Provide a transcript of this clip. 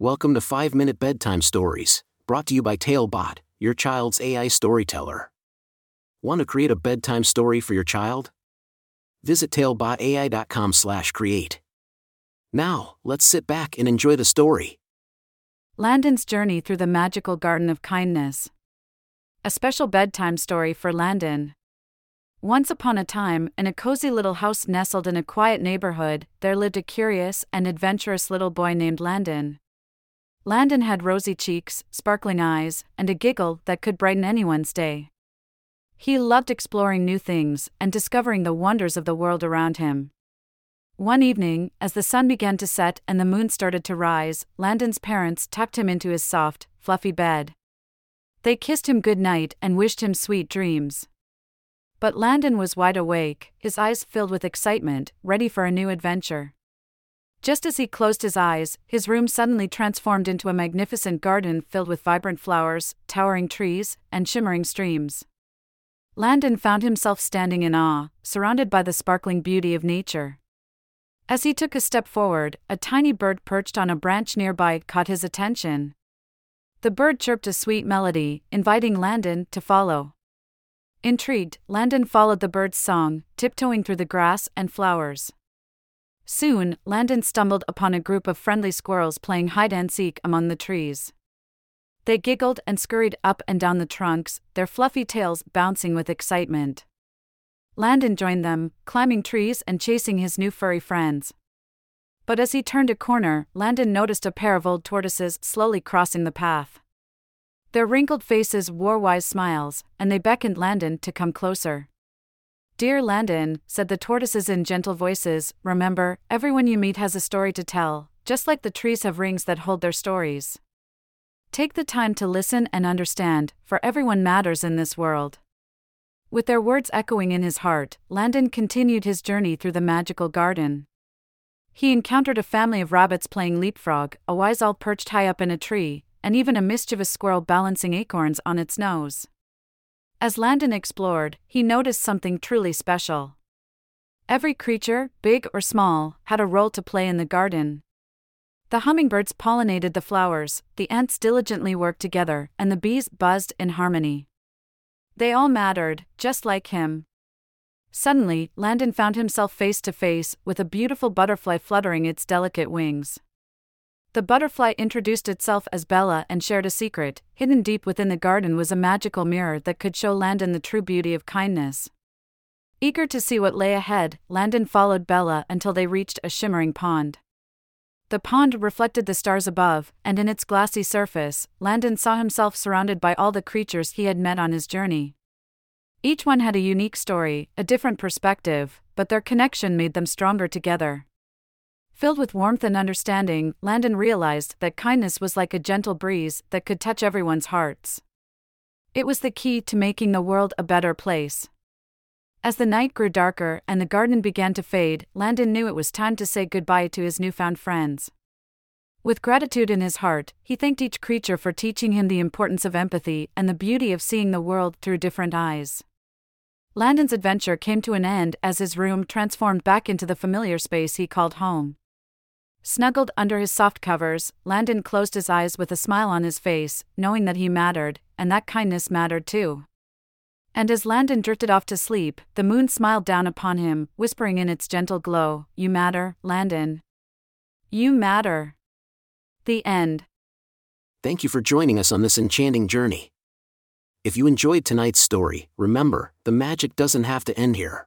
Welcome to 5 Minute Bedtime Stories, brought to you by Talebot, your child's AI storyteller. Want to create a bedtime story for your child? Visit talebotai.com/create. Now, let's sit back and enjoy the story. Landon's journey through the magical garden of kindness. A special bedtime story for Landon. Once upon a time, in a cozy little house nestled in a quiet neighborhood, there lived a curious and adventurous little boy named Landon. Landon had rosy cheeks, sparkling eyes, and a giggle that could brighten anyone's day. He loved exploring new things and discovering the wonders of the world around him. One evening, as the sun began to set and the moon started to rise, Landon's parents tucked him into his soft, fluffy bed. They kissed him good night and wished him sweet dreams. But Landon was wide awake, his eyes filled with excitement, ready for a new adventure. Just as he closed his eyes, his room suddenly transformed into a magnificent garden filled with vibrant flowers, towering trees, and shimmering streams. Landon found himself standing in awe, surrounded by the sparkling beauty of nature. As he took a step forward, a tiny bird perched on a branch nearby caught his attention. The bird chirped a sweet melody, inviting Landon to follow. Intrigued, Landon followed the bird's song, tiptoeing through the grass and flowers. Soon, Landon stumbled upon a group of friendly squirrels playing hide and seek among the trees. They giggled and scurried up and down the trunks, their fluffy tails bouncing with excitement. Landon joined them, climbing trees and chasing his new furry friends. But as he turned a corner, Landon noticed a pair of old tortoises slowly crossing the path. Their wrinkled faces wore wise smiles, and they beckoned Landon to come closer. Dear Landon, said the tortoises in gentle voices, remember, everyone you meet has a story to tell, just like the trees have rings that hold their stories. Take the time to listen and understand, for everyone matters in this world. With their words echoing in his heart, Landon continued his journey through the magical garden. He encountered a family of rabbits playing leapfrog, a wise owl perched high up in a tree, and even a mischievous squirrel balancing acorns on its nose. As Landon explored, he noticed something truly special. Every creature, big or small, had a role to play in the garden. The hummingbirds pollinated the flowers, the ants diligently worked together, and the bees buzzed in harmony. They all mattered, just like him. Suddenly, Landon found himself face to face with a beautiful butterfly fluttering its delicate wings. The butterfly introduced itself as Bella and shared a secret. Hidden deep within the garden was a magical mirror that could show Landon the true beauty of kindness. Eager to see what lay ahead, Landon followed Bella until they reached a shimmering pond. The pond reflected the stars above, and in its glassy surface, Landon saw himself surrounded by all the creatures he had met on his journey. Each one had a unique story, a different perspective, but their connection made them stronger together. Filled with warmth and understanding, Landon realized that kindness was like a gentle breeze that could touch everyone's hearts. It was the key to making the world a better place. As the night grew darker and the garden began to fade, Landon knew it was time to say goodbye to his newfound friends. With gratitude in his heart, he thanked each creature for teaching him the importance of empathy and the beauty of seeing the world through different eyes. Landon's adventure came to an end as his room transformed back into the familiar space he called home. Snuggled under his soft covers, Landon closed his eyes with a smile on his face, knowing that he mattered, and that kindness mattered too. And as Landon drifted off to sleep, the moon smiled down upon him, whispering in its gentle glow, You matter, Landon. You matter. The end. Thank you for joining us on this enchanting journey. If you enjoyed tonight's story, remember, the magic doesn't have to end here.